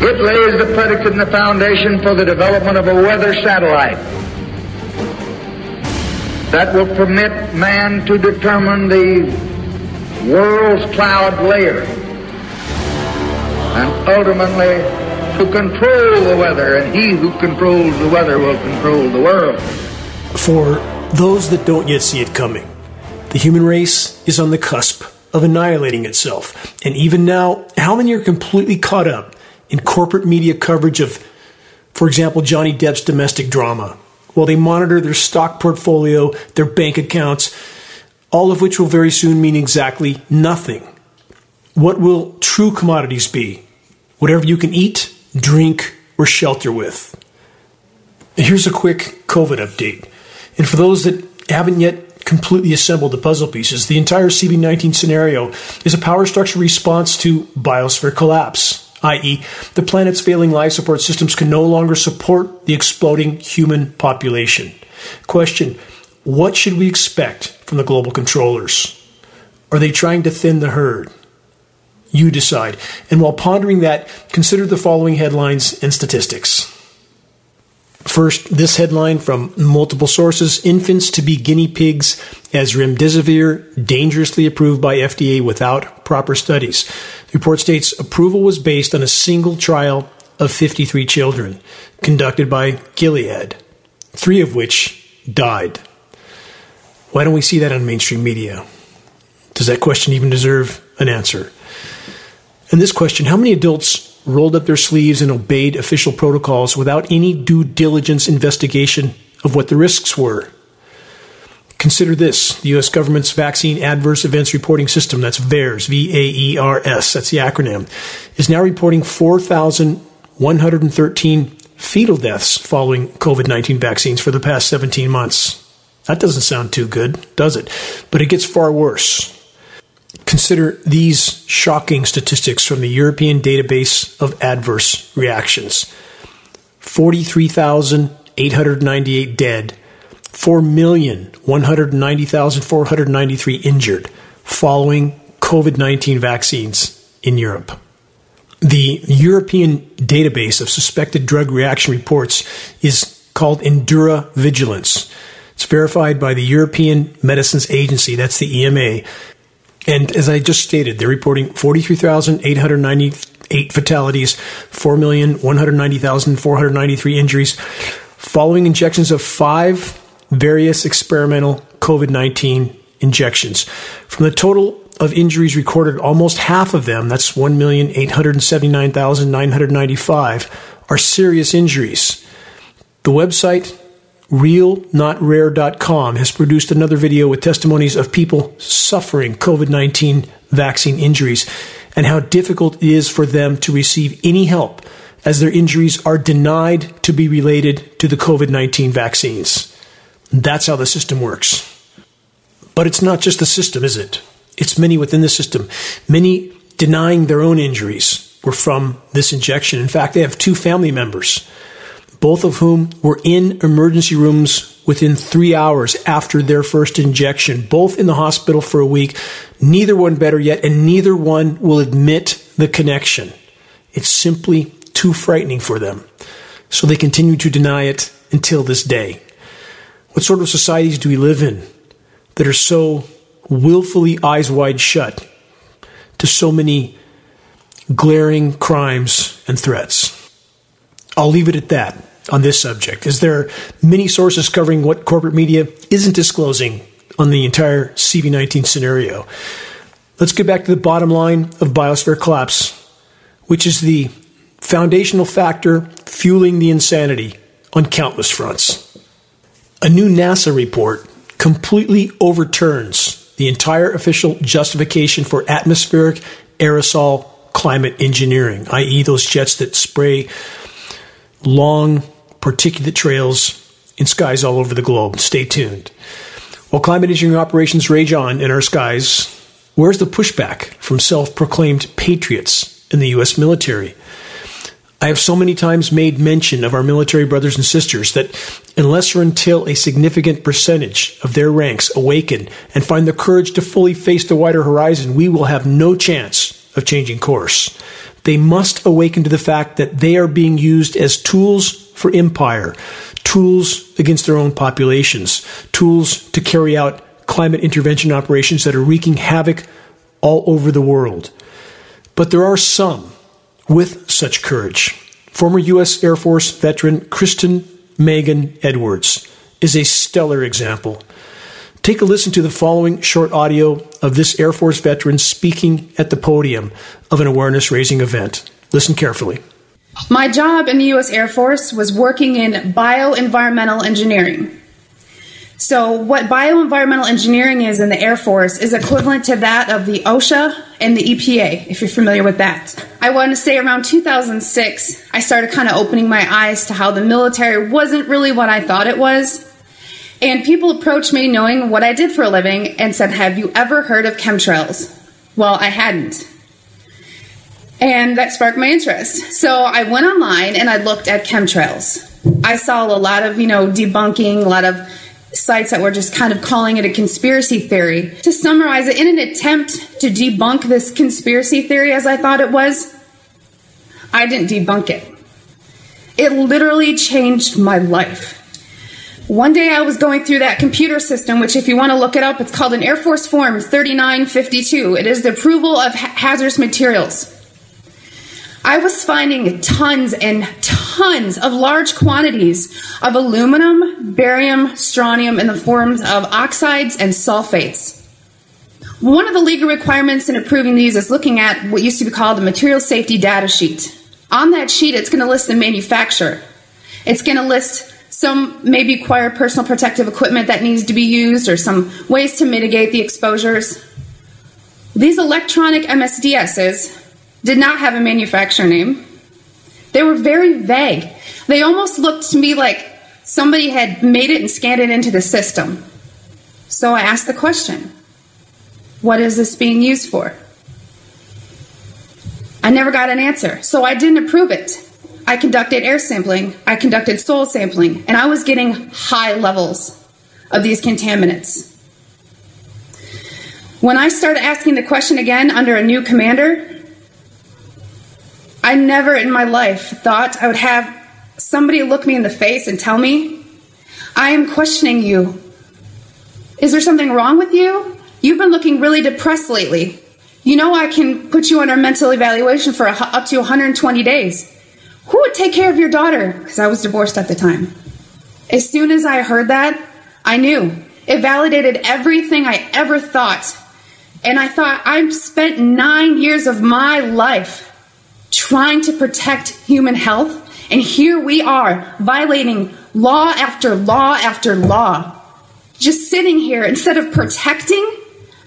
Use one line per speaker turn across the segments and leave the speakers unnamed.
It lays the predicate and the foundation for the development of a weather satellite that will permit man to determine the world's cloud layer and ultimately to control the weather, and he who controls the weather will control the world.
For those that don't yet see it coming, the human race is on the cusp of annihilating itself. And even now, how many are completely caught up in corporate media coverage of, for example, Johnny Depp's domestic drama, while they monitor their stock portfolio, their bank accounts, all of which will very soon mean exactly nothing. What will true commodities be? Whatever you can eat, drink, or shelter with. Here's a quick COVID update. And for those that haven't yet completely assembled the puzzle pieces, the entire CV19 scenario is a power structure response to biosphere collapse, i.e., the planet's failing life support systems can no longer support the exploding human population. Question What should we expect from the global controllers? Are they trying to thin the herd? You decide. And while pondering that, consider the following headlines and statistics. First, this headline from multiple sources Infants to be guinea pigs as remdesivir dangerously approved by FDA without proper studies. The report states approval was based on a single trial of 53 children conducted by Gilead, three of which died. Why don't we see that on mainstream media? Does that question even deserve an answer? And this question How many adults rolled up their sleeves and obeyed official protocols without any due diligence investigation of what the risks were? Consider this the U.S. government's Vaccine Adverse Events Reporting System, that's VAERS, V A E R S, that's the acronym, is now reporting 4,113 fetal deaths following COVID 19 vaccines for the past 17 months. That doesn't sound too good, does it? But it gets far worse. Consider these shocking statistics from the European Database of Adverse Reactions 43,898 dead, 4,190,493 injured following COVID 19 vaccines in Europe. The European Database of Suspected Drug Reaction Reports is called EudraVigilance. It's verified by the European Medicines Agency, that's the EMA, and as I just stated, they're reporting 43,898 fatalities, 4,190,493 injuries following injections of five various experimental COVID 19 injections. From the total of injuries recorded, almost half of them, that's 1,879,995, are serious injuries. The website realnotrare.com has produced another video with testimonies of people suffering COVID 19 vaccine injuries and how difficult it is for them to receive any help as their injuries are denied to be related to the COVID 19 vaccines. That's how the system works. But it's not just the system, is it? It's many within the system. Many denying their own injuries were from this injection. In fact, they have two family members both of whom were in emergency rooms within three hours after their first injection, both in the hospital for a week. Neither one better yet, and neither one will admit the connection. It's simply too frightening for them. So they continue to deny it until this day. What sort of societies do we live in that are so willfully eyes wide shut to so many glaring crimes and threats? I'll leave it at that on this subject, as there are many sources covering what corporate media isn't disclosing on the entire CV19 scenario. Let's get back to the bottom line of biosphere collapse, which is the foundational factor fueling the insanity on countless fronts. A new NASA report completely overturns the entire official justification for atmospheric aerosol climate engineering, i.e., those jets that spray long particulate trails in skies all over the globe. Stay tuned. While climate engineering operations rage on in our skies, where's the pushback from self proclaimed patriots in the U.S. military? I have so many times made mention of our military brothers and sisters that unless or until a significant percentage of their ranks awaken and find the courage to fully face the wider horizon, we will have no chance of changing course. They must awaken to the fact that they are being used as tools for empire, tools against their own populations, tools to carry out climate intervention operations that are wreaking havoc all over the world. But there are some with such courage. Former U.S. Air Force veteran Kristen Megan Edwards is a stellar example. Take a listen to the following short audio of this Air Force veteran speaking at the podium of an awareness raising event. Listen carefully.
My job in the U.S. Air Force was working in bioenvironmental engineering. So, what bioenvironmental engineering is in the Air Force is equivalent to that of the OSHA and the EPA, if you're familiar with that. I want to say around 2006, I started kind of opening my eyes to how the military wasn't really what I thought it was. And people approached me knowing what I did for a living and said, Have you ever heard of chemtrails? Well, I hadn't. And that sparked my interest. So I went online and I looked at chemtrails. I saw a lot of, you know, debunking, a lot of sites that were just kind of calling it a conspiracy theory. To summarize it, in an attempt to debunk this conspiracy theory as I thought it was, I didn't debunk it. It literally changed my life. One day I was going through that computer system, which, if you want to look it up, it's called an Air Force Form 3952. It is the approval of ha- hazardous materials. I was finding tons and tons of large quantities of aluminum, barium, strontium in the forms of oxides and sulfates. One of the legal requirements in approving these is looking at what used to be called the material safety data sheet. On that sheet, it's going to list the manufacturer. It's going to list some maybe require personal protective equipment that needs to be used or some ways to mitigate the exposures. These electronic MSDSs did not have a manufacturer name. They were very vague. They almost looked to me like somebody had made it and scanned it into the system. So I asked the question What is this being used for? I never got an answer, so I didn't approve it. I conducted air sampling, I conducted soil sampling, and I was getting high levels of these contaminants. When I started asking the question again under a new commander, I never in my life thought I would have somebody look me in the face and tell me, I am questioning you. Is there something wrong with you? You've been looking really depressed lately. You know, I can put you under mental evaluation for up to 120 days. Who would take care of your daughter? Because I was divorced at the time. As soon as I heard that, I knew. It validated everything I ever thought. And I thought, I've spent nine years of my life trying to protect human health, and here we are violating law after law after law. Just sitting here, instead of protecting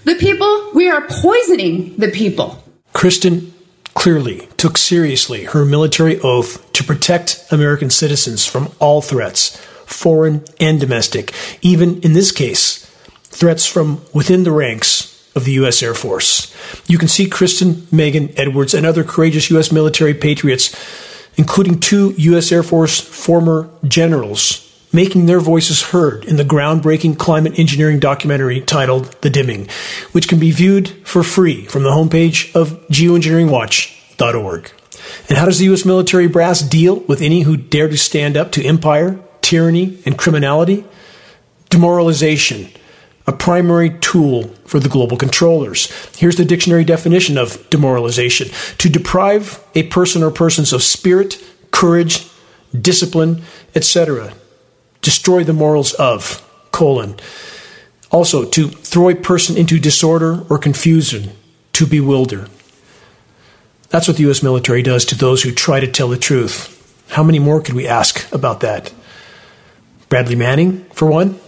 the people, we are poisoning the people.
Kristen clearly took seriously her military oath to protect American citizens from all threats, foreign and domestic, even in this case, threats from within the ranks of the U.S. Air Force. You can see Kristen, Megan Edwards, and other courageous U.S. military patriots, including two U.S. Air Force former generals, making their voices heard in the groundbreaking climate engineering documentary titled The Dimming, which can be viewed for free from the homepage of geoengineeringwatch.org. And how does the U.S. military brass deal with any who dare to stand up to empire, tyranny, and criminality? Demoralization a primary tool for the global controllers. Here's the dictionary definition of demoralization to deprive a person or persons of spirit, courage, discipline, etc. Destroy the morals of, colon. Also, to throw a person into disorder or confusion, to bewilder. That's what the U.S. military does to those who try to tell the truth. How many more could we ask about that? Bradley Manning, for one?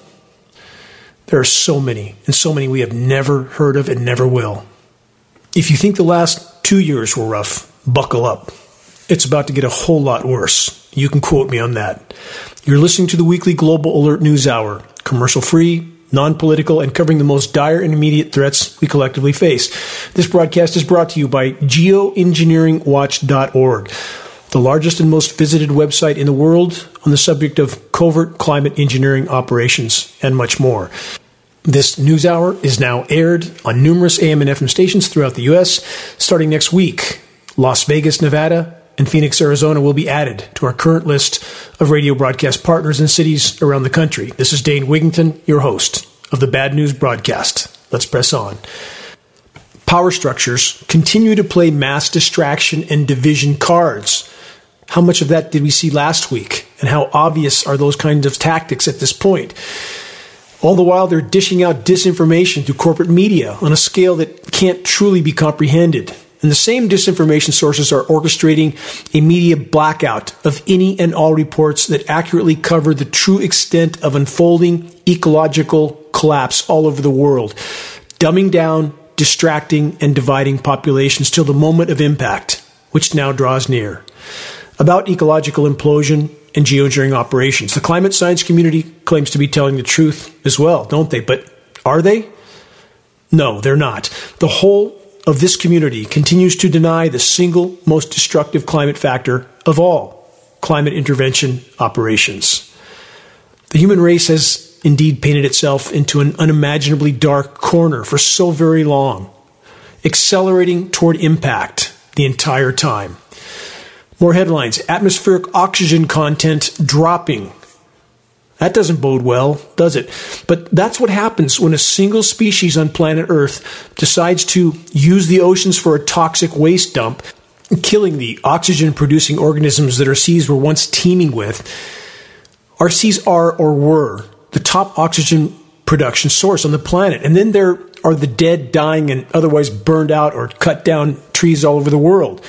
There are so many, and so many we have never heard of and never will. If you think the last two years were rough, buckle up. It's about to get a whole lot worse. You can quote me on that. You're listening to the weekly Global Alert News Hour, commercial free, non political, and covering the most dire and immediate threats we collectively face. This broadcast is brought to you by geoengineeringwatch.org, the largest and most visited website in the world on the subject of covert climate engineering operations and much more. This news hour is now aired on numerous AM and FM stations throughout the U.S. Starting next week, Las Vegas, Nevada, and Phoenix, Arizona will be added to our current list of radio broadcast partners in cities around the country. This is Dane Wigington, your host of the Bad News Broadcast. Let's press on. Power structures continue to play mass distraction and division cards. How much of that did we see last week? And how obvious are those kinds of tactics at this point? All the while, they're dishing out disinformation to corporate media on a scale that can't truly be comprehended. And the same disinformation sources are orchestrating a media blackout of any and all reports that accurately cover the true extent of unfolding ecological collapse all over the world, dumbing down, distracting, and dividing populations till the moment of impact, which now draws near. About ecological implosion and geoengineering operations. The climate science community claims to be telling the truth as well, don't they? But are they? No, they're not. The whole of this community continues to deny the single most destructive climate factor of all climate intervention operations. The human race has indeed painted itself into an unimaginably dark corner for so very long, accelerating toward impact the entire time. More headlines atmospheric oxygen content dropping that doesn't bode well, does it? But that's what happens when a single species on planet Earth decides to use the oceans for a toxic waste dump, killing the oxygen producing organisms that our seas were once teeming with. Our seas are or were the top oxygen production source on the planet. And then there are the dead, dying, and otherwise burned out or cut down trees all over the world.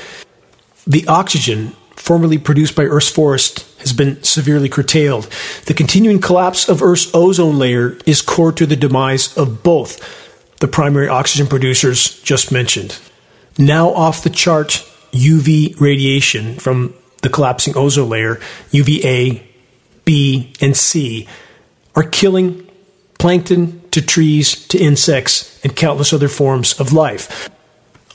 The oxygen formerly produced by Earth's forest, has been severely curtailed. The continuing collapse of Earth's ozone layer is core to the demise of both the primary oxygen producers just mentioned. Now off the chart UV radiation from the collapsing ozone layer, UVA, B, and C, are killing plankton to trees to insects and countless other forms of life.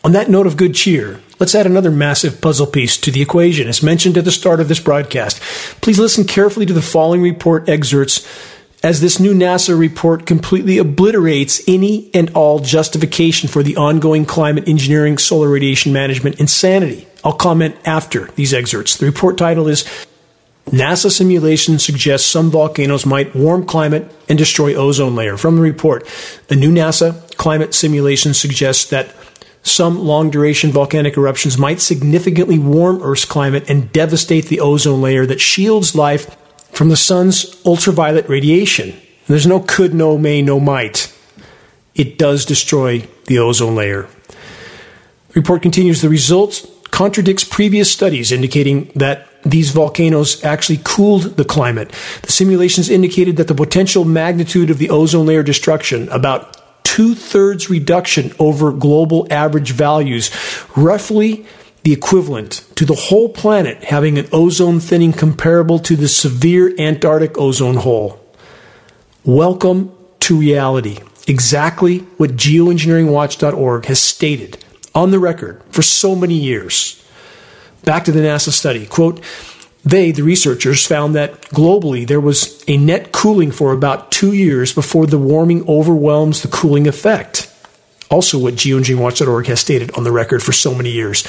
On that note of good cheer, let's add another massive puzzle piece to the equation. As mentioned at the start of this broadcast, please listen carefully to the following report excerpts as this new NASA report completely obliterates any and all justification for the ongoing climate engineering solar radiation management insanity. I'll comment after these excerpts. The report title is NASA simulation suggests some volcanoes might warm climate and destroy ozone layer. From the report, the new NASA climate simulation suggests that some long duration volcanic eruptions might significantly warm Earth's climate and devastate the ozone layer that shields life from the sun's ultraviolet radiation. There's no could, no may, no might. It does destroy the ozone layer. The report continues the results contradicts previous studies indicating that these volcanoes actually cooled the climate. The simulations indicated that the potential magnitude of the ozone layer destruction, about two thirds reduction over global average values, roughly the equivalent to the whole planet having an ozone thinning comparable to the severe Antarctic ozone hole. Welcome to reality. Exactly what geoengineeringwatch.org has stated on the record for so many years. Back to the NASA study. Quote, they, the researchers, found that globally there was a net cooling for about two years before the warming overwhelms the cooling effect. Also, what geoengineeringwatch.org has stated on the record for so many years.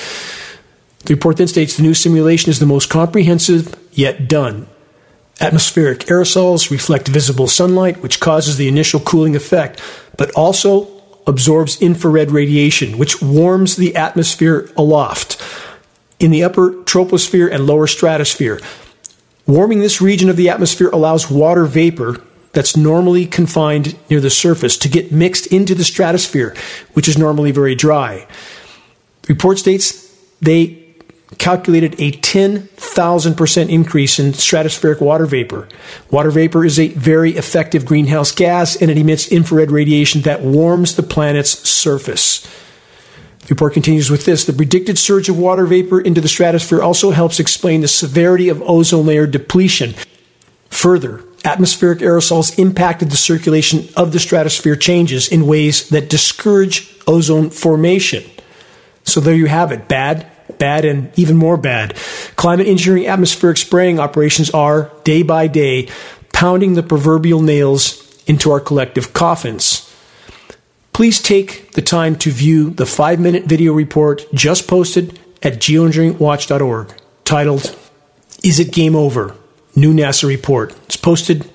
The report then states the new simulation is the most comprehensive yet done. Atmospheric aerosols reflect visible sunlight, which causes the initial cooling effect, but also absorbs infrared radiation, which warms the atmosphere aloft in the upper troposphere and lower stratosphere. Warming this region of the atmosphere allows water vapor that's normally confined near the surface to get mixed into the stratosphere, which is normally very dry. The report states they calculated a 10,000% increase in stratospheric water vapor. Water vapor is a very effective greenhouse gas and it emits infrared radiation that warms the planet's surface. The report continues with this. The predicted surge of water vapor into the stratosphere also helps explain the severity of ozone layer depletion. Further, atmospheric aerosols impacted the circulation of the stratosphere changes in ways that discourage ozone formation. So there you have it. Bad, bad, and even more bad. Climate engineering atmospheric spraying operations are, day by day, pounding the proverbial nails into our collective coffins. Please take the time to view the five minute video report just posted at geoengineeringwatch.org titled, Is It Game Over? New NASA Report. It's posted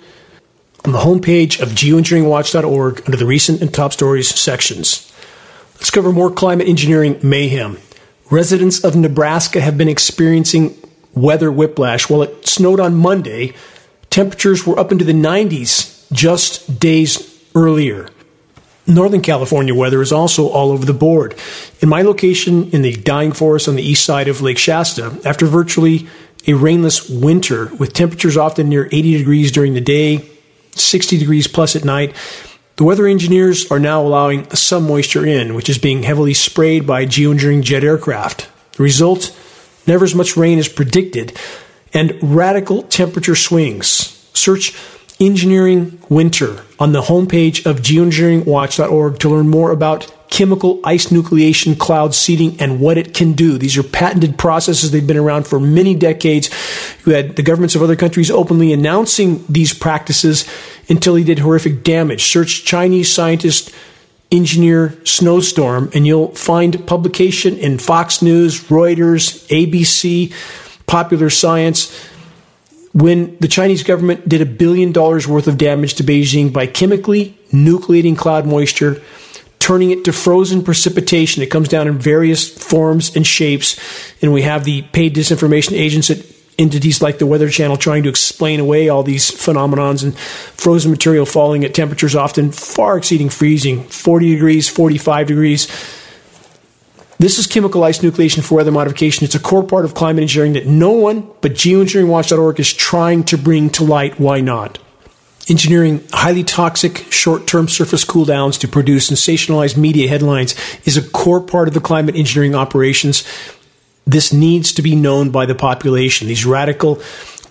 on the homepage of geoengineeringwatch.org under the recent and top stories sections. Let's cover more climate engineering mayhem. Residents of Nebraska have been experiencing weather whiplash. While it snowed on Monday, temperatures were up into the 90s just days earlier. Northern California weather is also all over the board. In my location in the dying forest on the east side of Lake Shasta, after virtually a rainless winter with temperatures often near 80 degrees during the day, 60 degrees plus at night, the weather engineers are now allowing some moisture in, which is being heavily sprayed by geoengineering jet aircraft. The result never as much rain as predicted, and radical temperature swings. Search Engineering Winter on the homepage of geoengineeringwatch.org to learn more about chemical ice nucleation cloud seeding and what it can do. These are patented processes. They've been around for many decades. You had the governments of other countries openly announcing these practices until he did horrific damage. Search Chinese scientist engineer snowstorm and you'll find publication in Fox News, Reuters, ABC, Popular Science when the Chinese government did a billion dollars worth of damage to Beijing by chemically nucleating cloud moisture, turning it to frozen precipitation. It comes down in various forms and shapes, and we have the paid disinformation agents at entities like the Weather Channel trying to explain away all these phenomenons and frozen material falling at temperatures often far exceeding freezing 40 degrees, 45 degrees. This is chemical ice nucleation for weather modification. It's a core part of climate engineering that no one but geoengineeringwatch.org is trying to bring to light. Why not? Engineering highly toxic short term surface cooldowns to produce sensationalized media headlines is a core part of the climate engineering operations. This needs to be known by the population. These radical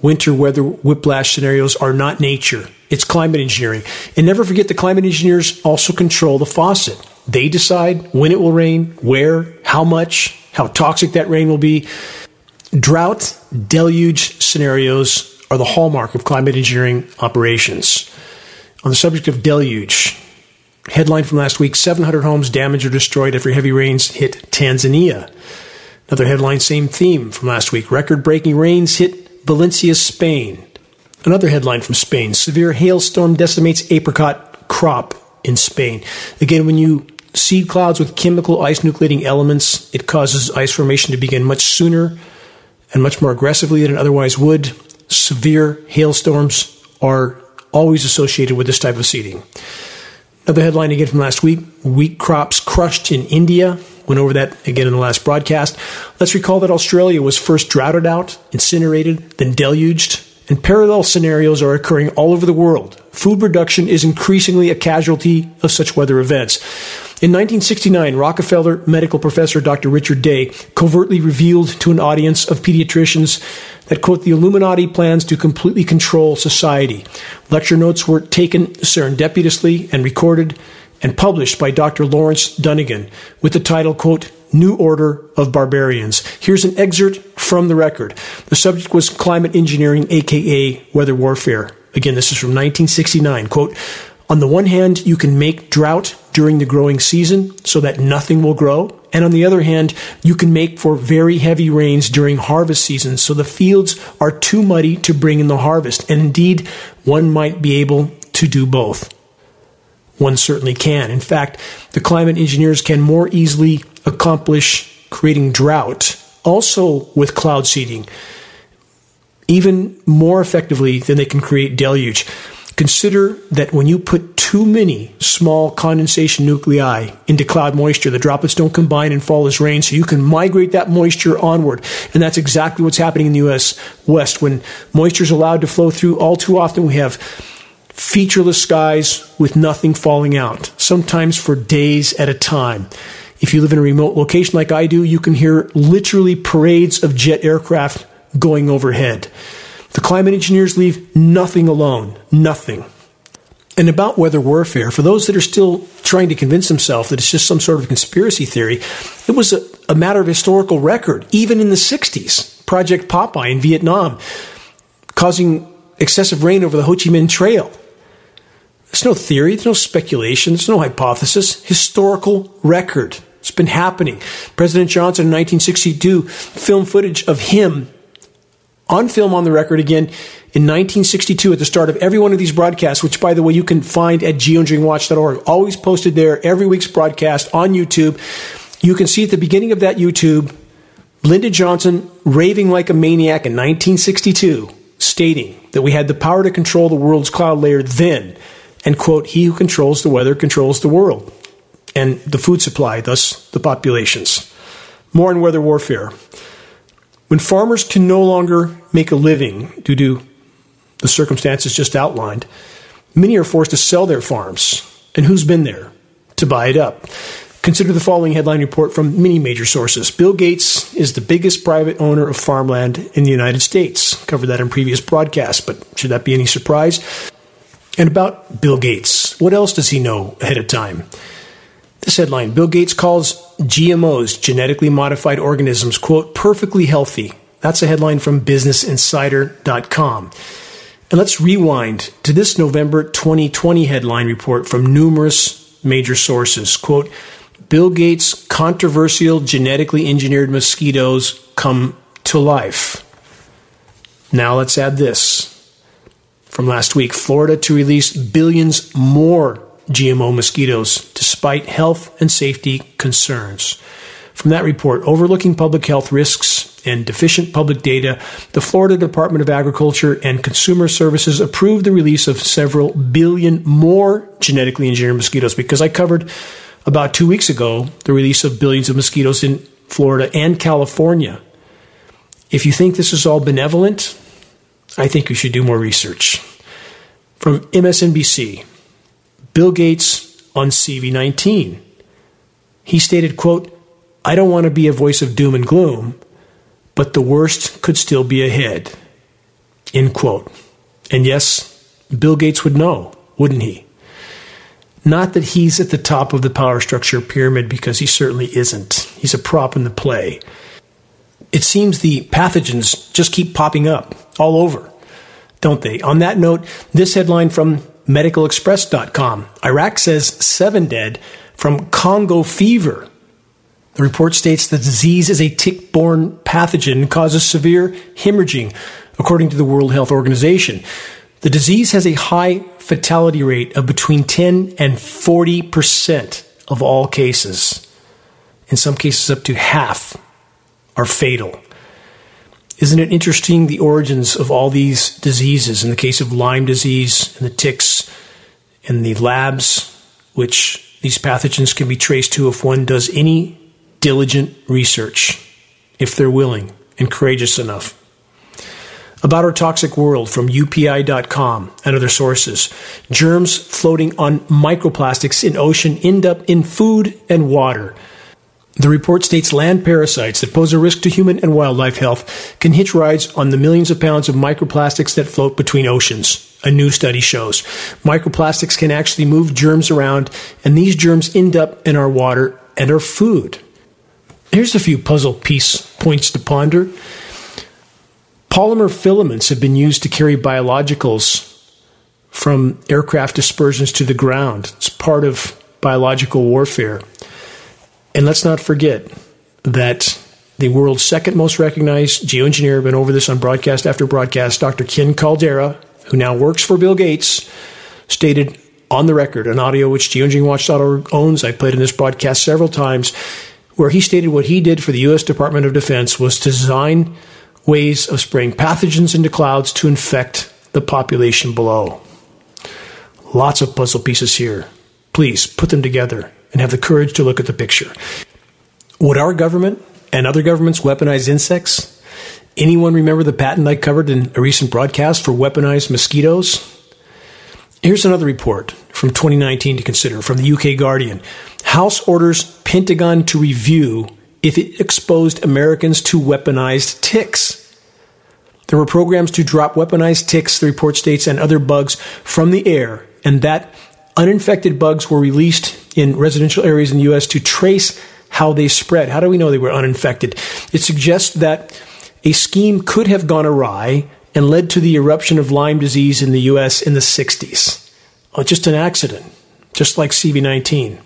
winter weather whiplash scenarios are not nature, it's climate engineering. And never forget the climate engineers also control the faucet. They decide when it will rain, where, how much, how toxic that rain will be. Drought, deluge scenarios are the hallmark of climate engineering operations. On the subject of deluge, headline from last week 700 homes damaged or destroyed after heavy rains hit Tanzania. Another headline, same theme from last week record breaking rains hit Valencia, Spain. Another headline from Spain severe hailstorm decimates apricot crop in Spain. Again, when you seed clouds with chemical ice nucleating elements. It causes ice formation to begin much sooner and much more aggressively than it otherwise would. Severe hailstorms are always associated with this type of seeding. Another headline again from last week wheat crops crushed in India. Went over that again in the last broadcast. Let's recall that Australia was first droughted out, incinerated, then deluged, and parallel scenarios are occurring all over the world. Food production is increasingly a casualty of such weather events. In 1969, Rockefeller medical professor Dr. Richard Day covertly revealed to an audience of pediatricians that, quote, the Illuminati plans to completely control society. Lecture notes were taken serendipitously and recorded and published by Dr. Lawrence Dunegan with the title, quote, New Order of Barbarians. Here's an excerpt from the record. The subject was climate engineering, aka weather warfare. Again, this is from 1969. Quote, on the one hand, you can make drought during the growing season so that nothing will grow. And on the other hand, you can make for very heavy rains during harvest season so the fields are too muddy to bring in the harvest. And indeed, one might be able to do both. One certainly can. In fact, the climate engineers can more easily accomplish creating drought also with cloud seeding, even more effectively than they can create deluge. Consider that when you put too many small condensation nuclei into cloud moisture, the droplets don't combine and fall as rain, so you can migrate that moisture onward. And that's exactly what's happening in the U.S. West. When moisture is allowed to flow through, all too often we have featureless skies with nothing falling out, sometimes for days at a time. If you live in a remote location like I do, you can hear literally parades of jet aircraft going overhead. The climate engineers leave nothing alone. Nothing. And about weather warfare, for those that are still trying to convince themselves that it's just some sort of conspiracy theory, it was a, a matter of historical record, even in the 60s. Project Popeye in Vietnam, causing excessive rain over the Ho Chi Minh Trail. There's no theory, there's no speculation, there's no hypothesis. Historical record. It's been happening. President Johnson in 1962 film footage of him on film on the record again in 1962 at the start of every one of these broadcasts, which by the way you can find at geoengineeringwatch.org. Always posted there every week's broadcast on YouTube. You can see at the beginning of that YouTube Lyndon Johnson raving like a maniac in 1962, stating that we had the power to control the world's cloud layer then, and quote, he who controls the weather controls the world and the food supply, thus the populations. More on weather warfare. When farmers can no longer make a living due to the circumstances just outlined, many are forced to sell their farms. And who's been there to buy it up? Consider the following headline report from many major sources. Bill Gates is the biggest private owner of farmland in the United States. Covered that in previous broadcasts, but should that be any surprise? And about Bill Gates, what else does he know ahead of time? This headline Bill Gates calls GMOs, genetically modified organisms, quote, perfectly healthy. That's a headline from BusinessInsider.com. And let's rewind to this November 2020 headline report from numerous major sources. Quote, Bill Gates' controversial genetically engineered mosquitoes come to life. Now let's add this. From last week, Florida to release billions more GMO mosquitoes despite health and safety concerns. From that report, overlooking public health risks and deficient public data, the Florida Department of Agriculture and Consumer Services approved the release of several billion more genetically engineered mosquitoes because I covered about two weeks ago the release of billions of mosquitoes in Florida and California. If you think this is all benevolent, I think you should do more research. From MSNBC, Bill Gates on CV19. He stated, quote, I don't want to be a voice of doom and gloom, but the worst could still be ahead. End quote. And yes, Bill Gates would know, wouldn't he? Not that he's at the top of the power structure pyramid, because he certainly isn't. He's a prop in the play. It seems the pathogens just keep popping up all over, don't they? On that note, this headline from medicalexpress.com. Iraq says seven dead from Congo fever. The report states the disease is a tick borne pathogen and causes severe hemorrhaging, according to the World Health Organization. The disease has a high fatality rate of between 10 and 40% of all cases. In some cases, up to half are fatal. Isn't it interesting the origins of all these diseases? In the case of Lyme disease and the ticks and the labs, which these pathogens can be traced to if one does any diligent research, if they're willing and courageous enough. About our toxic world from UPI.com and other sources. Germs floating on microplastics in ocean end up in food and water. The report states land parasites that pose a risk to human and wildlife health can hitch rides on the millions of pounds of microplastics that float between oceans. A new study shows microplastics can actually move germs around, and these germs end up in our water and our food. Here's a few puzzle piece points to ponder. Polymer filaments have been used to carry biologicals from aircraft dispersions to the ground. It's part of biological warfare. And let's not forget that the world's second most recognized geoengineer, been over this on broadcast after broadcast, Dr. Ken Caldeira, who now works for Bill Gates, stated on the record, an audio which geoengineeringwatch.org owns, I played in this broadcast several times, where he stated what he did for the U.S. Department of Defense was to design ways of spraying pathogens into clouds to infect the population below. Lots of puzzle pieces here. Please put them together and have the courage to look at the picture. Would our government and other governments weaponize insects? Anyone remember the patent I covered in a recent broadcast for weaponized mosquitoes? Here's another report from 2019 to consider from the UK Guardian. House orders Pentagon to review if it exposed Americans to weaponized ticks. There were programs to drop weaponized ticks, the report states, and other bugs from the air, and that uninfected bugs were released in residential areas in the U.S. to trace how they spread. How do we know they were uninfected? It suggests that a scheme could have gone awry and led to the eruption of Lyme disease in the U.S. in the 60s. Oh, just an accident, just like CV19.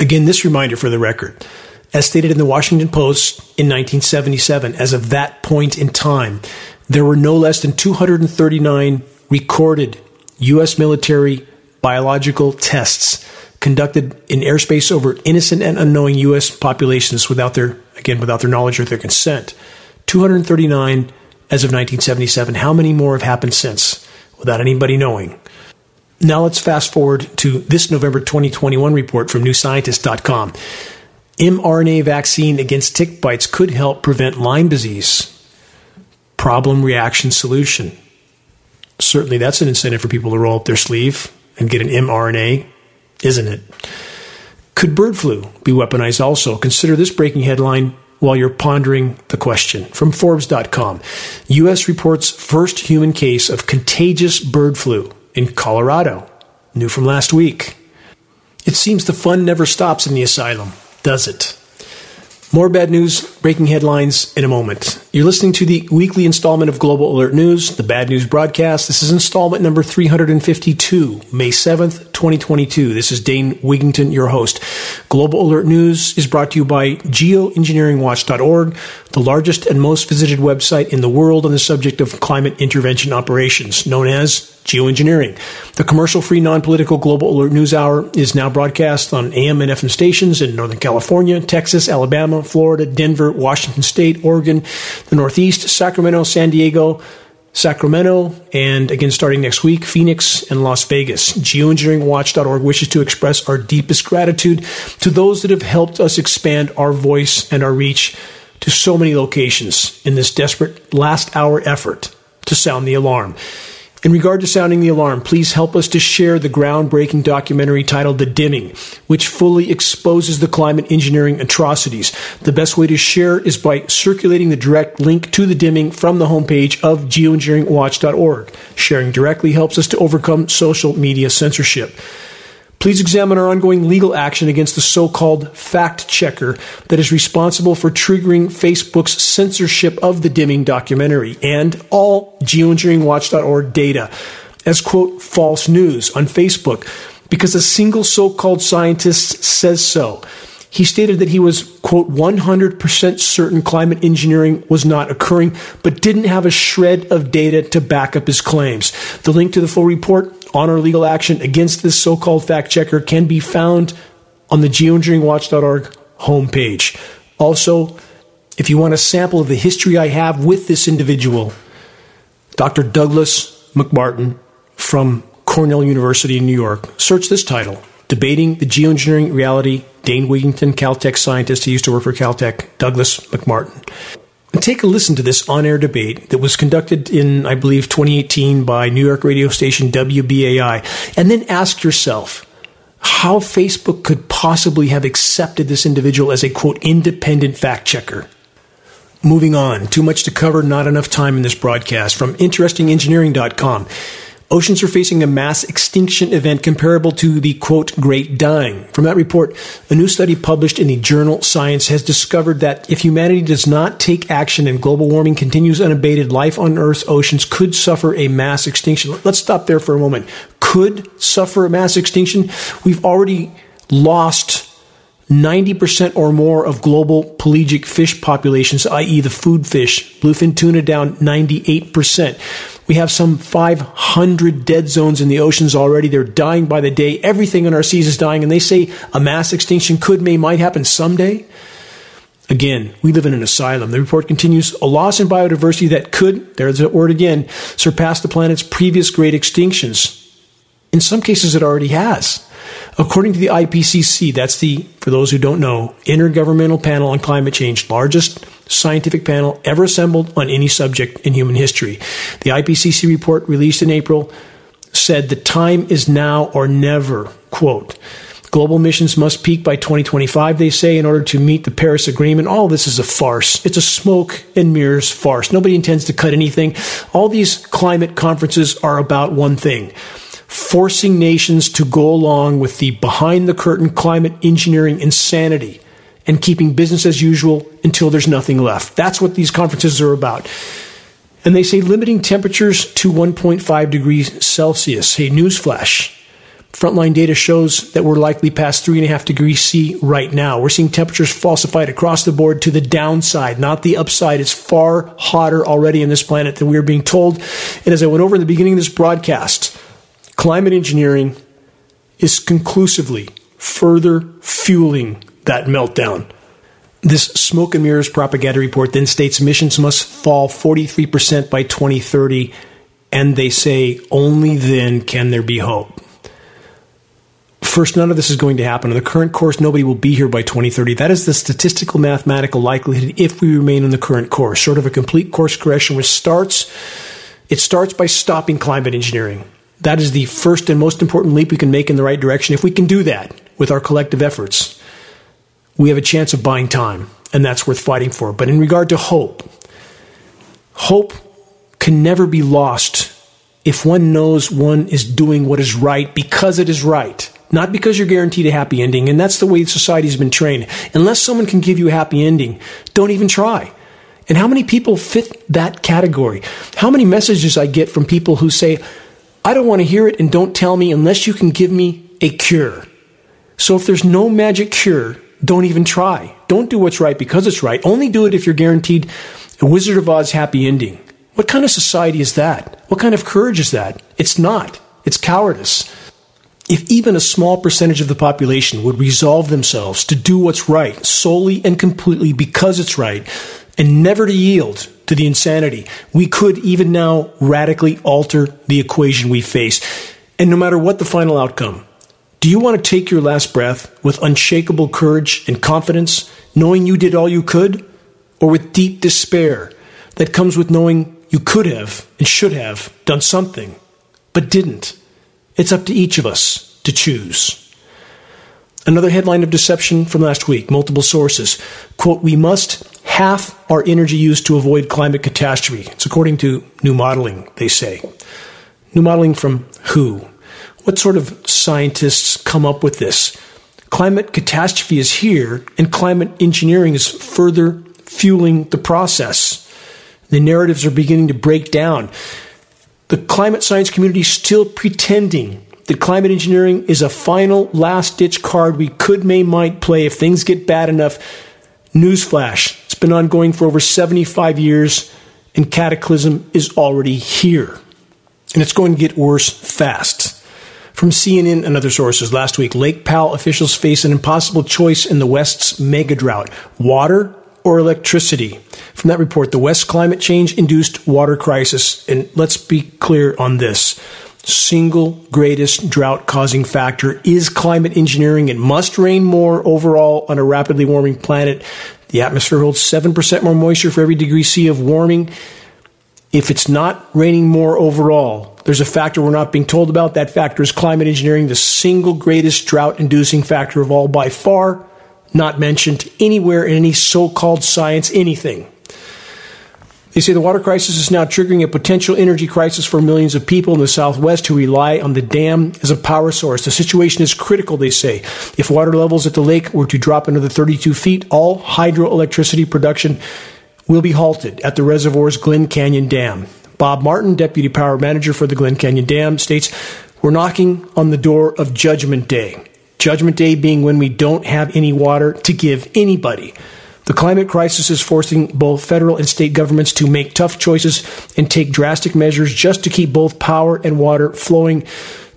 Again, this reminder for the record. As stated in the Washington Post in 1977, as of that point in time, there were no less than 239 recorded U.S. military biological tests conducted in airspace over innocent and unknowing U.S. populations without their, again, without their knowledge or their consent. 239 as of 1977. How many more have happened since without anybody knowing? Now let's fast forward to this November 2021 report from NewScientist.com mRNA vaccine against tick bites could help prevent Lyme disease. Problem reaction solution. Certainly, that's an incentive for people to roll up their sleeve and get an mRNA, isn't it? Could bird flu be weaponized also? Consider this breaking headline while you're pondering the question. From Forbes.com U.S. reports first human case of contagious bird flu in Colorado. New from last week. It seems the fun never stops in the asylum does it. More bad news, breaking headlines in a moment. You're listening to the weekly installment of Global Alert News, the Bad News Broadcast. This is installment number 352, May 7th, 2022. This is Dane Wigington, your host. Global Alert News is brought to you by geoengineeringwatch.org, the largest and most visited website in the world on the subject of climate intervention operations, known as geoengineering. The commercial free, non political Global Alert News Hour is now broadcast on AM and FM stations in Northern California, Texas, Alabama, Florida, Denver, Washington State, Oregon, the Northeast, Sacramento, San Diego, Sacramento, and again starting next week, Phoenix and Las Vegas. Geoengineeringwatch.org wishes to express our deepest gratitude to those that have helped us expand our voice and our reach to so many locations in this desperate last hour effort to sound the alarm. In regard to sounding the alarm, please help us to share the groundbreaking documentary titled The Dimming, which fully exposes the climate engineering atrocities. The best way to share is by circulating the direct link to The Dimming from the homepage of geoengineeringwatch.org. Sharing directly helps us to overcome social media censorship. Please examine our ongoing legal action against the so called fact checker that is responsible for triggering Facebook's censorship of the dimming documentary and all geoengineeringwatch.org data as, quote, false news on Facebook because a single so called scientist says so. He stated that he was, quote, 100% certain climate engineering was not occurring, but didn't have a shred of data to back up his claims. The link to the full report on our legal action against this so called fact checker can be found on the geoengineeringwatch.org homepage. Also, if you want a sample of the history I have with this individual, Dr. Douglas MacMartin from Cornell University in New York, search this title Debating the Geoengineering Reality. Dane Wigington, Caltech scientist. He used to work for Caltech, Douglas MacMartin. Take a listen to this on air debate that was conducted in, I believe, 2018 by New York radio station WBAI, and then ask yourself how Facebook could possibly have accepted this individual as a quote independent fact checker. Moving on, too much to cover, not enough time in this broadcast. From InterestingEngineering.com. Oceans are facing a mass extinction event comparable to the quote, great dying. From that report, a new study published in the journal Science has discovered that if humanity does not take action and global warming continues unabated, life on Earth's oceans could suffer a mass extinction. Let's stop there for a moment. Could suffer a mass extinction? We've already lost 90% or more of global pelagic fish populations, i.e., the food fish, bluefin tuna down 98%. We have some 500 dead zones in the oceans already. They're dying by the day. Everything in our seas is dying, and they say a mass extinction could, may, might happen someday. Again, we live in an asylum. The report continues a loss in biodiversity that could, there's that word again, surpass the planet's previous great extinctions. In some cases, it already has. According to the IPCC, that's the, for those who don't know, Intergovernmental Panel on Climate Change, largest scientific panel ever assembled on any subject in human history. The IPCC report released in April said the time is now or never, quote. Global emissions must peak by 2025, they say, in order to meet the Paris Agreement. All this is a farce. It's a smoke and mirrors farce. Nobody intends to cut anything. All these climate conferences are about one thing forcing nations to go along with the behind the curtain climate engineering insanity and keeping business as usual until there's nothing left. That's what these conferences are about. And they say limiting temperatures to 1.5 degrees Celsius. Hey, newsflash. Frontline data shows that we're likely past 3.5 degrees C right now. We're seeing temperatures falsified across the board to the downside, not the upside. It's far hotter already on this planet than we are being told. And as I went over in the beginning of this broadcast, climate engineering is conclusively further fueling that meltdown. This smoke and mirrors propaganda report then states emissions must fall 43% by 2030, and they say only then can there be hope. First, none of this is going to happen. On the current course, nobody will be here by 2030. That is the statistical mathematical likelihood if we remain on the current course, sort of a complete course correction, which starts, it starts by stopping climate engineering. That is the first and most important leap we can make in the right direction. If we can do that with our collective efforts, we have a chance of buying time, and that's worth fighting for. But in regard to hope, hope can never be lost if one knows one is doing what is right because it is right not because you're guaranteed a happy ending. And that's the way society's been trained. Unless someone can give you a happy ending, don't even try. And how many people fit that category? How many messages I get from people who say, I don't want to hear it and don't tell me unless you can give me a cure. So if there's no magic cure, don't even try. Don't do what's right because it's right. Only do it if you're guaranteed a Wizard of Oz happy ending. What kind of society is that? What kind of courage is that? It's not. It's cowardice if even a small percentage of the population would resolve themselves to do what's right solely and completely because it's right and never to yield to the insanity, we could even now radically alter the equation we face. And no matter what the final outcome, do you want to take your last breath with unshakable courage and confidence, knowing you did all you could, or with deep despair that comes with knowing you could have and should have done something, but didn't? It's up to each of us to choose. Another headline of deception from last week, multiple sources. Quote, we must half our energy use to avoid climate catastrophe. It's according to new modeling, they say. New modeling from who? What sort of scientists come up with this? Climate catastrophe is here, and climate engineering is further fueling the process. The narratives are beginning to break down the climate science community is still pretending that climate engineering is a final last ditch card we could may might play if things get bad enough. Newsflash. It's been ongoing for over 75 years and cataclysm is already here. And it's going to get worse fast. From CNN and other sources last week, Lake Powell officials face an impossible choice in the West's mega drought water or electricity. From that report, the West climate change induced water crisis. And let's be clear on this single greatest drought causing factor is climate engineering. It must rain more overall on a rapidly warming planet. The atmosphere holds 7% more moisture for every degree C of warming. If it's not raining more overall, there's a factor we're not being told about. That factor is climate engineering, the single greatest drought inducing factor of all by far not mentioned anywhere in any so called science anything. They say the water crisis is now triggering a potential energy crisis for millions of people in the Southwest who rely on the dam as a power source. The situation is critical, they say. If water levels at the lake were to drop another 32 feet, all hydroelectricity production will be halted at the reservoir's Glen Canyon Dam. Bob Martin, Deputy Power Manager for the Glen Canyon Dam, states, We're knocking on the door of Judgment Day. Judgment Day being when we don't have any water to give anybody. The climate crisis is forcing both federal and state governments to make tough choices and take drastic measures just to keep both power and water flowing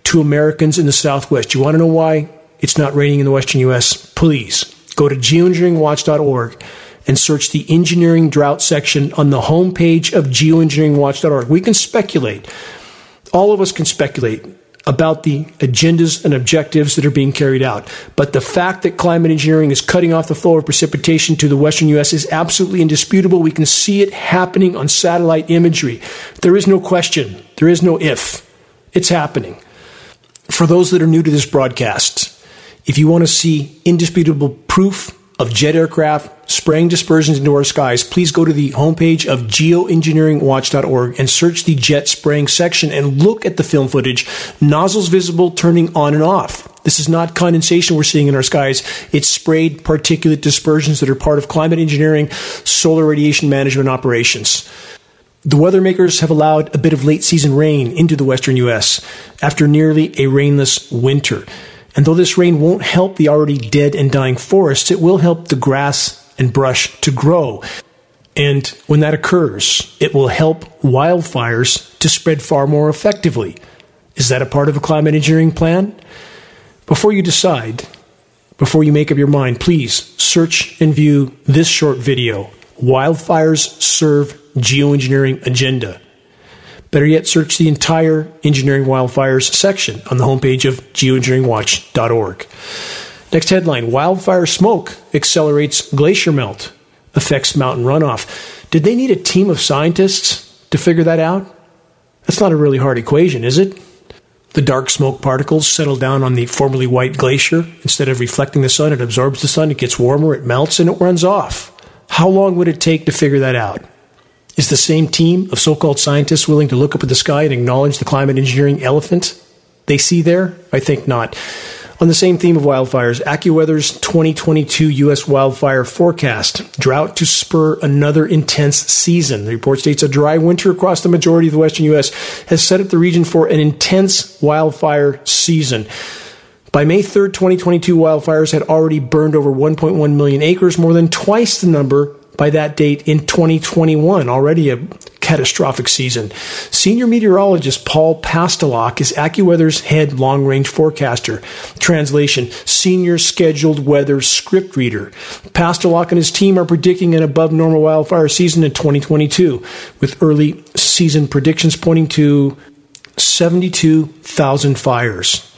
to Americans in the Southwest. You want to know why it's not raining in the Western U.S.? Please go to geoengineeringwatch.org and search the engineering drought section on the homepage of geoengineeringwatch.org. We can speculate. All of us can speculate about the agendas and objectives that are being carried out. But the fact that climate engineering is cutting off the flow of precipitation to the western U.S. is absolutely indisputable. We can see it happening on satellite imagery. There is no question, there is no if. It's happening. For those that are new to this broadcast, if you want to see indisputable proof of jet aircraft spraying dispersions into our skies, please go to the homepage of geoengineeringwatch.org and search the jet spraying section and look at the film footage, nozzles visible turning on and off. This is not condensation we're seeing in our skies. It's sprayed particulate dispersions that are part of climate engineering, solar radiation management operations. The weather makers have allowed a bit of late season rain into the western U.S. after nearly a rainless winter. And though this rain won't help the already dead and dying forests, it will help the grass and brush to grow. And when that occurs, it will help wildfires to spread far more effectively. Is that a part of a climate engineering plan? Before you decide, before you make up your mind, please search and view this short video Wildfires Serve Geoengineering Agenda. Better yet, search the entire Engineering Wildfires section on the homepage of geoengineeringwatch.org. Next headline Wildfire smoke accelerates glacier melt affects mountain runoff. Did they need a team of scientists to figure that out? That's not a really hard equation, is it? The dark smoke particles settle down on the formerly white glacier. Instead of reflecting the sun, it absorbs the sun, it gets warmer, it melts, and it runs off. How long would it take to figure that out? Is the same team of so called scientists willing to look up at the sky and acknowledge the climate engineering elephant they see there? I think not. On the same theme of wildfires, AccuWeather's 2022 U.S. wildfire forecast drought to spur another intense season. The report states a dry winter across the majority of the western U.S. has set up the region for an intense wildfire season. By May 3rd, 2022, wildfires had already burned over 1.1 million acres, more than twice the number by that date in 2021, already a catastrophic season. Senior meteorologist Paul Pastelok is AccuWeather's head long range forecaster. Translation Senior Scheduled Weather Script Reader. Pastelok and his team are predicting an above normal wildfire season in 2022, with early season predictions pointing to 72,000 fires.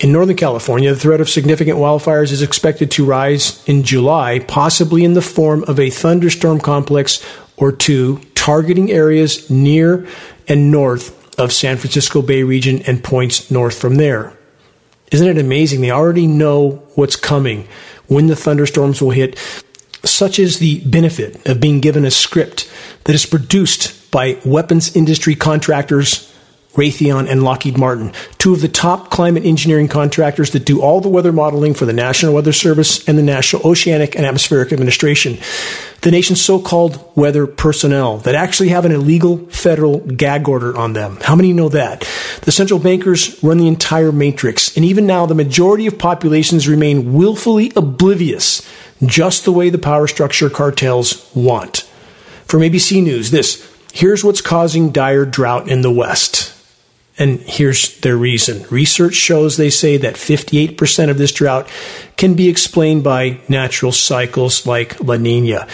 In Northern California, the threat of significant wildfires is expected to rise in July, possibly in the form of a thunderstorm complex or two targeting areas near and north of San Francisco Bay region and points north from there. Isn't it amazing? They already know what's coming, when the thunderstorms will hit. Such is the benefit of being given a script that is produced by weapons industry contractors Raytheon, and Lockheed Martin, two of the top climate engineering contractors that do all the weather modeling for the National Weather Service and the National Oceanic and Atmospheric Administration. The nation's so called weather personnel that actually have an illegal federal gag order on them. How many know that? The central bankers run the entire matrix, and even now the majority of populations remain willfully oblivious, just the way the power structure cartels want. From ABC News, this here's what's causing dire drought in the West. And here's their reason. Research shows they say that 58% of this drought can be explained by natural cycles like La Nina.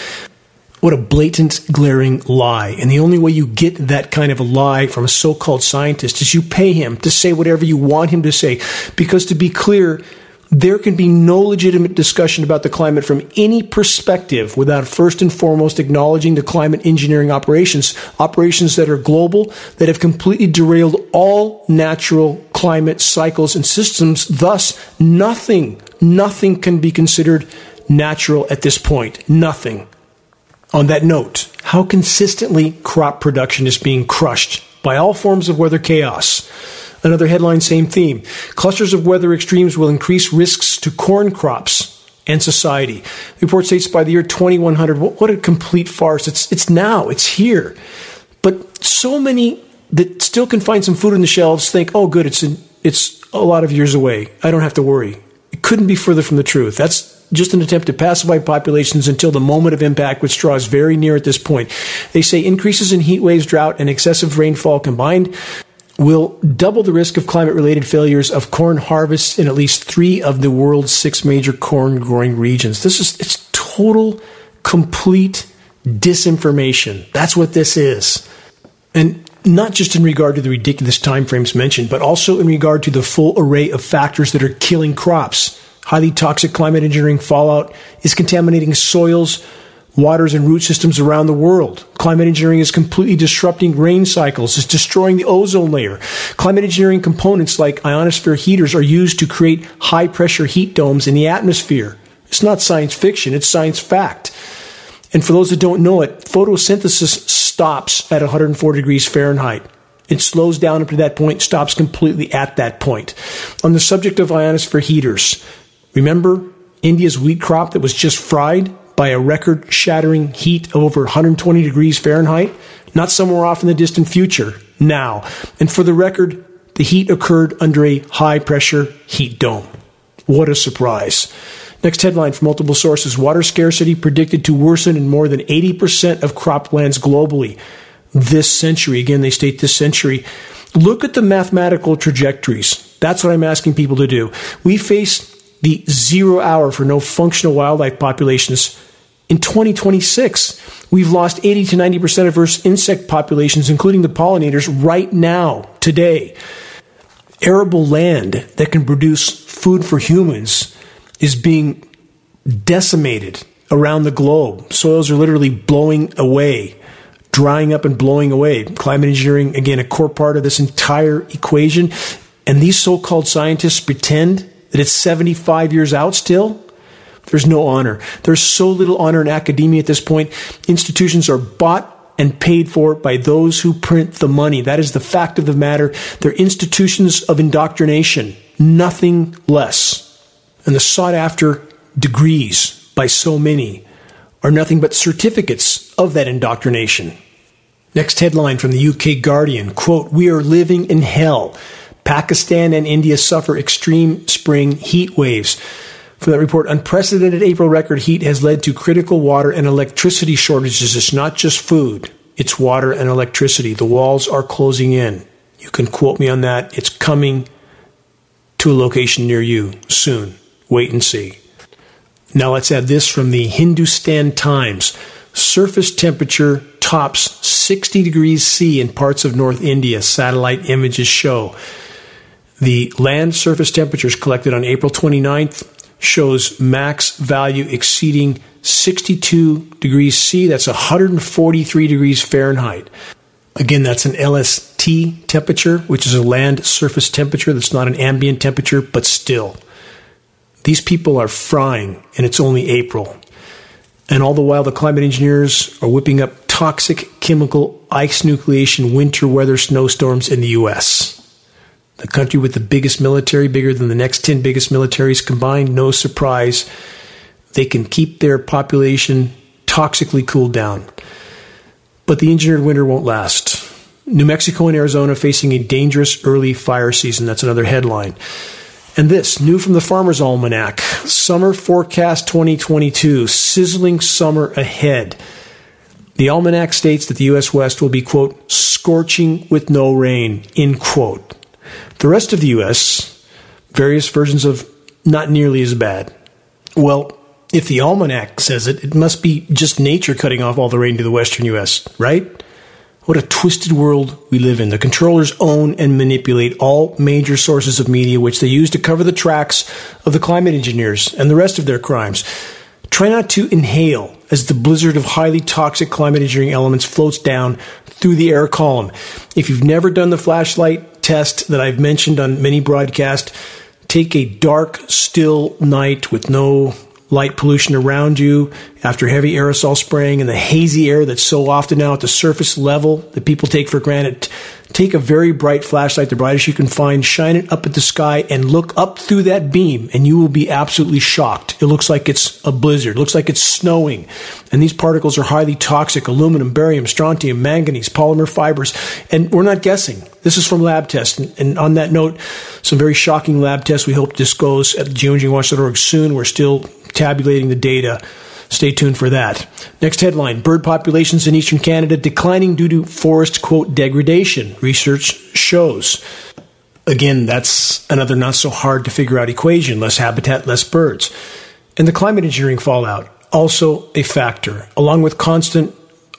What a blatant, glaring lie. And the only way you get that kind of a lie from a so called scientist is you pay him to say whatever you want him to say. Because to be clear, there can be no legitimate discussion about the climate from any perspective without first and foremost acknowledging the climate engineering operations, operations that are global, that have completely derailed all natural climate cycles and systems. Thus, nothing, nothing can be considered natural at this point. Nothing. On that note, how consistently crop production is being crushed by all forms of weather chaos Another headline, same theme. Clusters of weather extremes will increase risks to corn crops and society. The report states by the year 2100, what, a complete farce. It's, it's now, it's here. But so many that still can find some food in the shelves think, oh, good, it's, in, it's a lot of years away. I don't have to worry. It couldn't be further from the truth. That's just an attempt to pacify populations until the moment of impact, which draws very near at this point. They say increases in heat waves, drought, and excessive rainfall combined will double the risk of climate related failures of corn harvests in at least three of the world's six major corn growing regions. This is it's total, complete disinformation. That's what this is. And not just in regard to the ridiculous timeframes mentioned, but also in regard to the full array of factors that are killing crops. Highly toxic climate engineering fallout is contaminating soils, waters and root systems around the world. Climate engineering is completely disrupting rain cycles, it's destroying the ozone layer. Climate engineering components like ionosphere heaters are used to create high pressure heat domes in the atmosphere. It's not science fiction, it's science fact. And for those that don't know it, photosynthesis stops at 104 degrees Fahrenheit. It slows down up to that point, stops completely at that point. On the subject of ionosphere heaters, remember India's wheat crop that was just fried? By a record shattering heat of over 120 degrees Fahrenheit. not somewhere off in the distant future, now. And for the record, the heat occurred under a high pressure heat dome. What a surprise. Next headline from multiple sources Water scarcity predicted to worsen in more than 80% of croplands globally this century. Again, they state this century. Look at the mathematical trajectories. That's what I'm asking people to do. We face the zero hour for no functional wildlife populations in 2026. We've lost 80 to 90% of Earth's insect populations, including the pollinators, right now, today. Arable land that can produce food for humans is being decimated around the globe. Soils are literally blowing away drying up and blowing away. Climate engineering, again, a core part of this entire equation. And these so called scientists pretend that it's 75 years out still. There's no honor. There's so little honor in academia at this point. Institutions are bought and paid for by those who print the money. That is the fact of the matter. They're institutions of indoctrination, nothing less. And the sought after degrees by so many are nothing but certificates of that indoctrination. Next headline from the UK Guardian quote, We are living in hell. Pakistan and India suffer extreme spring heat waves. From that report, unprecedented April record heat has led to critical water and electricity shortages. It's not just food, it's water and electricity. The walls are closing in. You can quote me on that. It's coming to a location near you soon. Wait and see. Now let's add this from the Hindustan Times. Surface temperature tops 60 degrees C in parts of North India, satellite images show. The land surface temperatures collected on April 29th shows max value exceeding 62 degrees C. That's 143 degrees Fahrenheit. Again, that's an LST temperature, which is a land surface temperature. That's not an ambient temperature, but still. These people are frying, and it's only April. And all the while, the climate engineers are whipping up toxic chemical ice nucleation winter weather snowstorms in the U.S. The country with the biggest military, bigger than the next 10 biggest militaries combined, no surprise. They can keep their population toxically cooled down. But the engineered winter won't last. New Mexico and Arizona facing a dangerous early fire season. That's another headline. And this, new from the Farmer's Almanac Summer Forecast 2022, sizzling summer ahead. The almanac states that the U.S. West will be, quote, scorching with no rain, end quote. The rest of the U.S., various versions of not nearly as bad. Well, if the almanac says it, it must be just nature cutting off all the rain to the western U.S., right? What a twisted world we live in. The controllers own and manipulate all major sources of media, which they use to cover the tracks of the climate engineers and the rest of their crimes. Try not to inhale as the blizzard of highly toxic climate engineering elements floats down through the air column. If you've never done the flashlight test that I've mentioned on many broadcasts, take a dark, still night with no light pollution around you after heavy aerosol spraying and the hazy air that's so often now at the surface level that people take for granted. Take a very bright flashlight, the brightest you can find, shine it up at the sky and look up through that beam and you will be absolutely shocked. It looks like it's a blizzard. It looks like it's snowing. And these particles are highly toxic. Aluminum, barium, strontium, manganese, polymer fibers. And we're not guessing. This is from lab tests. And, and on that note, some very shocking lab tests we hope disclose at geoengineeringwatch.org soon. We're still tabulating the data. Stay tuned for that. Next headline Bird populations in eastern Canada declining due to forest, quote, degradation, research shows. Again, that's another not so hard to figure out equation less habitat, less birds. And the climate engineering fallout, also a factor, along with constant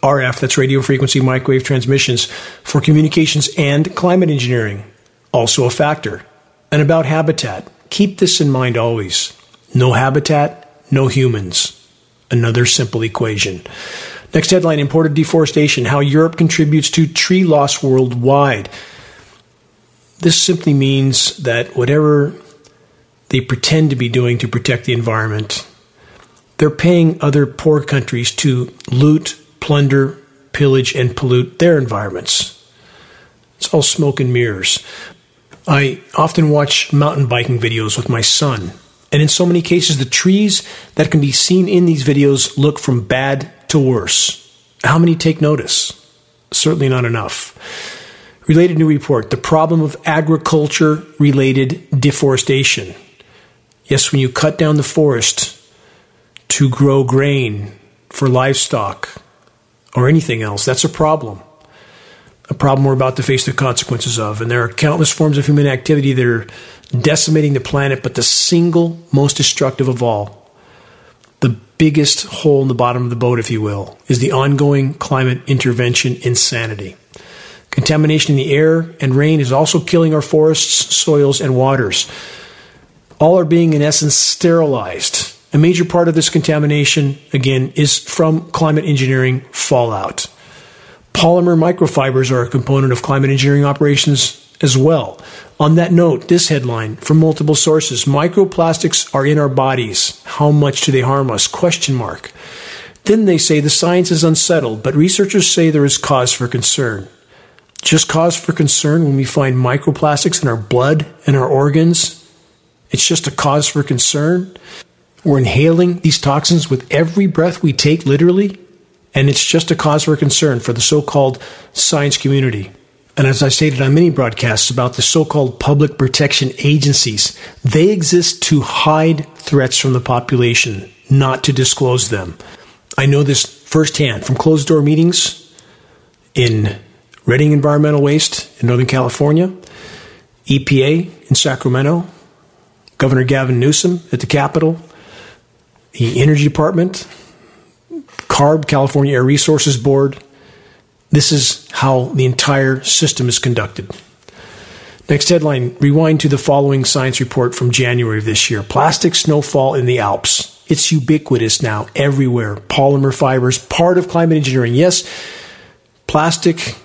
RF, that's radio frequency microwave transmissions, for communications and climate engineering, also a factor. And about habitat, keep this in mind always. No habitat, no humans. Another simple equation. Next headline Imported deforestation How Europe contributes to tree loss worldwide. This simply means that whatever they pretend to be doing to protect the environment, they're paying other poor countries to loot, plunder, pillage, and pollute their environments. It's all smoke and mirrors. I often watch mountain biking videos with my son, and in so many cases, the trees that can be seen in these videos look from bad to worse. How many take notice? certainly not enough. Related new report the problem of agriculture related deforestation. Yes, when you cut down the forest to grow grain for livestock or anything else, that's a problem. A problem we're about to face the consequences of. And there are countless forms of human activity that are decimating the planet, but the single most destructive of all, the biggest hole in the bottom of the boat, if you will, is the ongoing climate intervention insanity. Contamination in the air and rain is also killing our forests, soils, and waters. All are being, in essence, sterilized. A major part of this contamination, again, is from climate engineering fallout. Polymer microfibers are a component of climate engineering operations as well. On that note, this headline from multiple sources, microplastics are in our bodies. How much do they harm us? Question mark. Then they say the science is unsettled, but researchers say there is cause for concern just cause for concern when we find microplastics in our blood and our organs. It's just a cause for concern. We're inhaling these toxins with every breath we take, literally, and it's just a cause for concern for the so called science community. And as I stated on many broadcasts about the so called public protection agencies, they exist to hide threats from the population, not to disclose them. I know this firsthand from closed door meetings in Redding Environmental Waste in Northern California, EPA in Sacramento, Governor Gavin Newsom at the Capitol, the Energy Department, CARB, California Air Resources Board. This is how the entire system is conducted. Next headline Rewind to the following science report from January of this year Plastic snowfall in the Alps. It's ubiquitous now, everywhere. Polymer fibers, part of climate engineering. Yes, plastic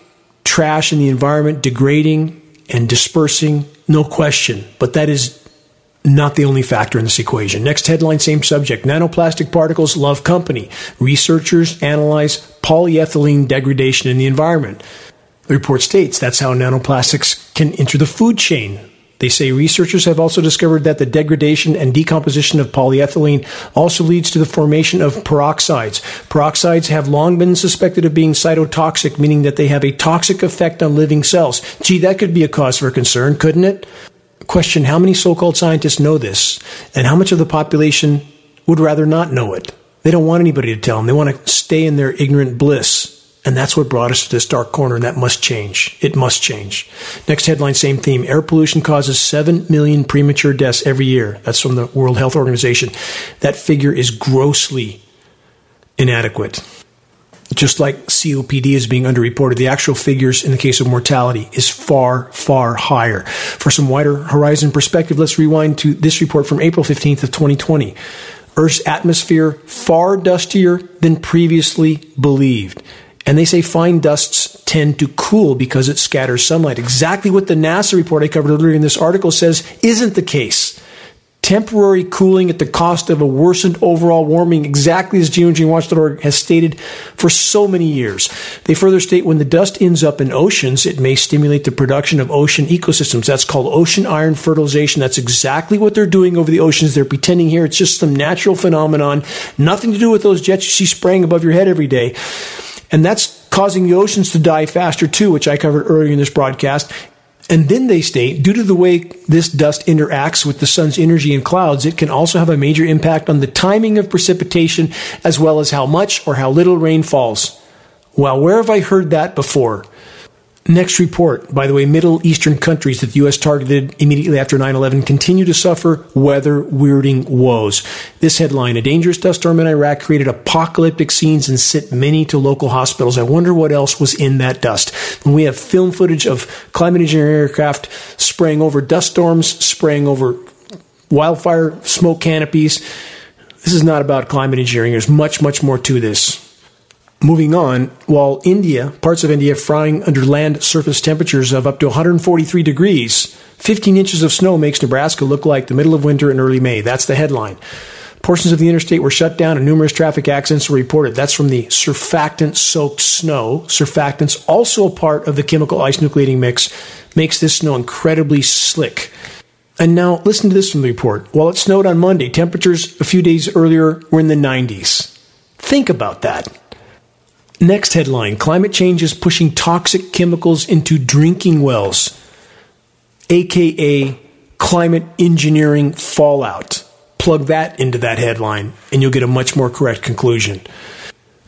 trash in the environment degrading and dispersing, no question. But that is not the only factor in this equation. Next headline, same subject. Nanoplastic particles love company. Researchers analyze polyethylene degradation in the environment. The report states that's how nanoplastics can enter the food chain, they say researchers have also discovered that the degradation and decomposition of polyethylene also leads to the formation of peroxides. Peroxides have long been suspected of being cytotoxic, meaning that they have a toxic effect on living cells. Gee, that could be a cause for concern, couldn't it? Question How many so called scientists know this? And how much of the population would rather not know it? They don't want anybody to tell them. They want to stay in their ignorant bliss. And that's what brought us to this dark corner, and that must change. It must change. Next headline, same theme. Air pollution causes 7 million premature deaths every year. That's from the World Health Organization. That figure is grossly inadequate. Just like COPD is being underreported, the actual figures in the case of mortality is far, far higher. For some wider horizon perspective, let's rewind to this report from April 15th of 2020. Earth's atmosphere far dustier than previously believed. And they say fine dusts tend to cool because it scatters sunlight. Exactly what the NASA report I covered earlier in this article says isn't the case. Temporary cooling at the cost of a worsened overall warming, exactly as geoengineeringwatch.org has stated for so many years. They further state when the dust ends up in oceans, it may stimulate the production of ocean ecosystems. That's called ocean iron fertilization. That's exactly what they're doing over the oceans. They're pretending here it's just some natural phenomenon, nothing to do with those jets you see spraying above your head every day. And that's causing the oceans to die faster too, which I covered earlier in this broadcast. And then they state, due to the way this dust interacts with the sun's energy and clouds, it can also have a major impact on the timing of precipitation as well as how much or how little rain falls. Well, where have I heard that before? Next report, by the way, Middle Eastern countries that the U.S. targeted immediately after 9 11 continue to suffer weather weirding woes. This headline A dangerous dust storm in Iraq created apocalyptic scenes and sent many to local hospitals. I wonder what else was in that dust. We have film footage of climate engineering aircraft spraying over dust storms, spraying over wildfire smoke canopies. This is not about climate engineering. There's much, much more to this. Moving on, while India, parts of India frying under land surface temperatures of up to 143 degrees, 15 inches of snow makes Nebraska look like the middle of winter in early May. That's the headline. Portions of the interstate were shut down and numerous traffic accidents were reported. That's from the surfactant soaked snow. Surfactants, also a part of the chemical ice nucleating mix, makes this snow incredibly slick. And now listen to this from the report. While it snowed on Monday, temperatures a few days earlier were in the 90s. Think about that Next headline Climate change is pushing toxic chemicals into drinking wells, aka climate engineering fallout. Plug that into that headline, and you'll get a much more correct conclusion.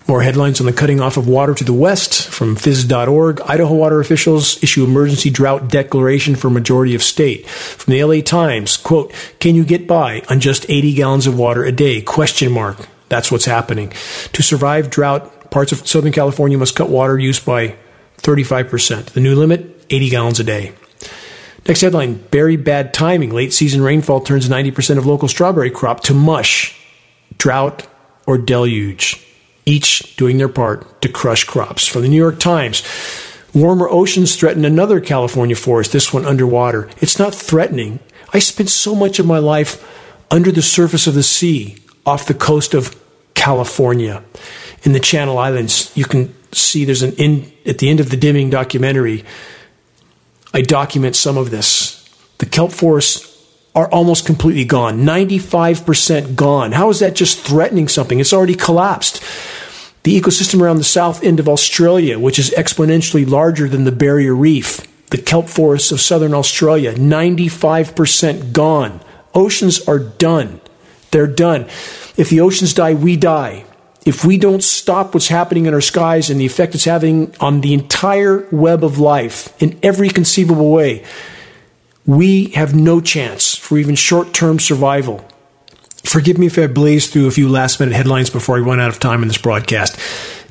More headlines on the cutting off of water to the west from phys.org. Idaho water officials issue emergency drought declaration for majority of state. From the LA Times, quote, can you get by on just 80 gallons of water a day? Question mark. That's what's happening. To survive drought, parts of Southern California must cut water use by 35%. The new limit, 80 gallons a day. Next headline Very bad timing. Late season rainfall turns 90% of local strawberry crop to mush, drought, or deluge. Each doing their part to crush crops. From the New York Times, warmer oceans threaten another California forest, this one underwater. It's not threatening. I spent so much of my life under the surface of the sea off the coast of California in the Channel Islands. You can see there's an in at the end of the dimming documentary. I document some of this. The kelp forests are almost completely gone, 95% gone. How is that just threatening something? It's already collapsed. The ecosystem around the south end of Australia, which is exponentially larger than the barrier reef, the kelp forests of southern Australia, 95% gone. Oceans are done. They're done. If the oceans die, we die if we don't stop what's happening in our skies and the effect it's having on the entire web of life in every conceivable way, we have no chance for even short term survival. Forgive me if I blaze through a few last minute headlines before I run out of time in this broadcast.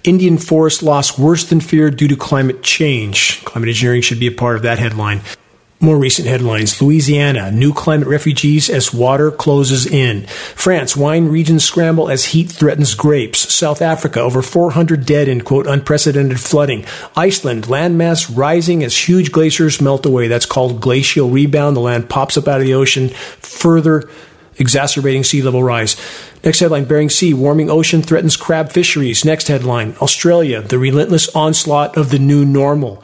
Indian forest loss worse than feared due to climate change. Climate engineering should be a part of that headline. More recent headlines Louisiana, new climate refugees as water closes in. France, wine regions scramble as heat threatens grapes. South Africa, over 400 dead in quote unprecedented flooding. Iceland, landmass rising as huge glaciers melt away. That's called glacial rebound. The land pops up out of the ocean, further exacerbating sea level rise. Next headline Bering Sea, warming ocean threatens crab fisheries. Next headline Australia, the relentless onslaught of the new normal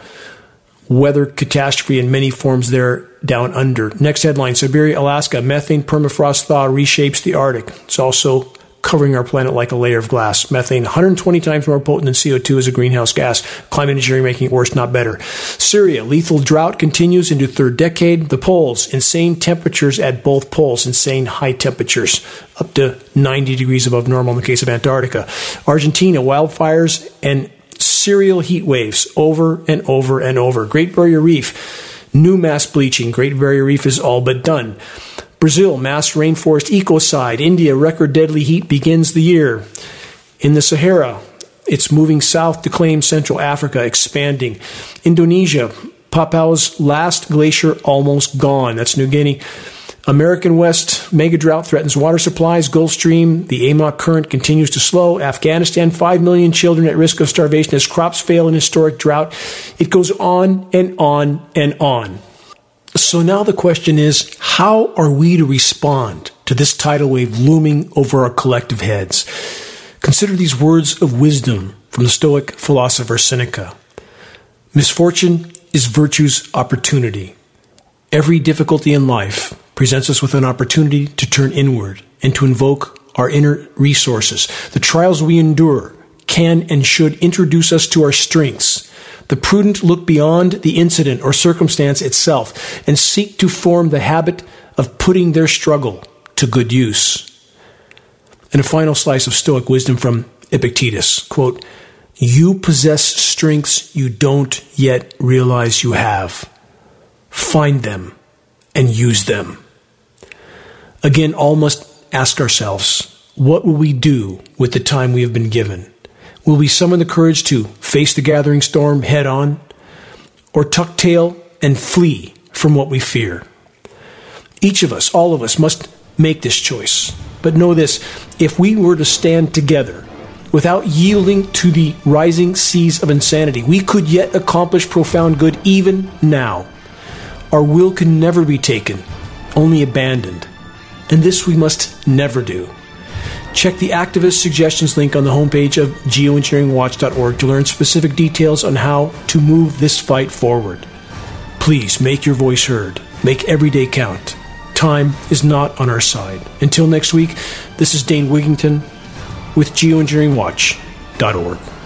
weather catastrophe in many forms there down under. Next headline Siberia, Alaska, methane permafrost thaw reshapes the Arctic. It's also covering our planet like a layer of glass. Methane, 120 times more potent than CO2 as a greenhouse gas. Climate engineering making it worse, not better. Syria, lethal drought continues into third decade. The poles, insane temperatures at both poles, insane high temperatures, up to 90 degrees above normal in the case of Antarctica. Argentina, wildfires and serial heat waves over and over and over. Great Barrier Reef, new mass bleaching. Great Barrier Reef is all but done. Brazil, mass rainforest ecocide. India, record deadly heat begins the year. In the Sahara, it's moving south to claim Central Africa, expanding. Indonesia, Papua's last glacier almost gone. That's New Guinea. American West mega drought threatens water supplies. Gulf Stream, the AMOC current continues to slow. Afghanistan, 5 million children at risk of starvation as crops fail in historic drought. It goes on and on and on. So now the question is how are we to respond to this tidal wave looming over our collective heads? Consider these words of wisdom from the Stoic philosopher Seneca Misfortune is virtue's opportunity. Every difficulty in life presents us with an opportunity to turn inward and to invoke our inner resources. The trials we endure can and should introduce us to our strengths. The prudent look beyond the incident or circumstance itself and seek to form the habit of putting their struggle to good use. And a final slice of Stoic wisdom from Epictetus quote, You possess strengths you don't yet realize you have. Find them and use them. Again, all must ask ourselves what will we do with the time we have been given? Will we summon the courage to face the gathering storm head on, or tuck tail and flee from what we fear? Each of us, all of us, must make this choice. But know this if we were to stand together without yielding to the rising seas of insanity, we could yet accomplish profound good even now. Our will can never be taken, only abandoned and this we must never do. Check the activist suggestions link on the homepage of geoengineeringwatch.org to learn specific details on how to move this fight forward. Please make your voice heard. Make every day count. Time is not on our side. Until next week, this is Dane Wigington with geoengineeringwatch.org.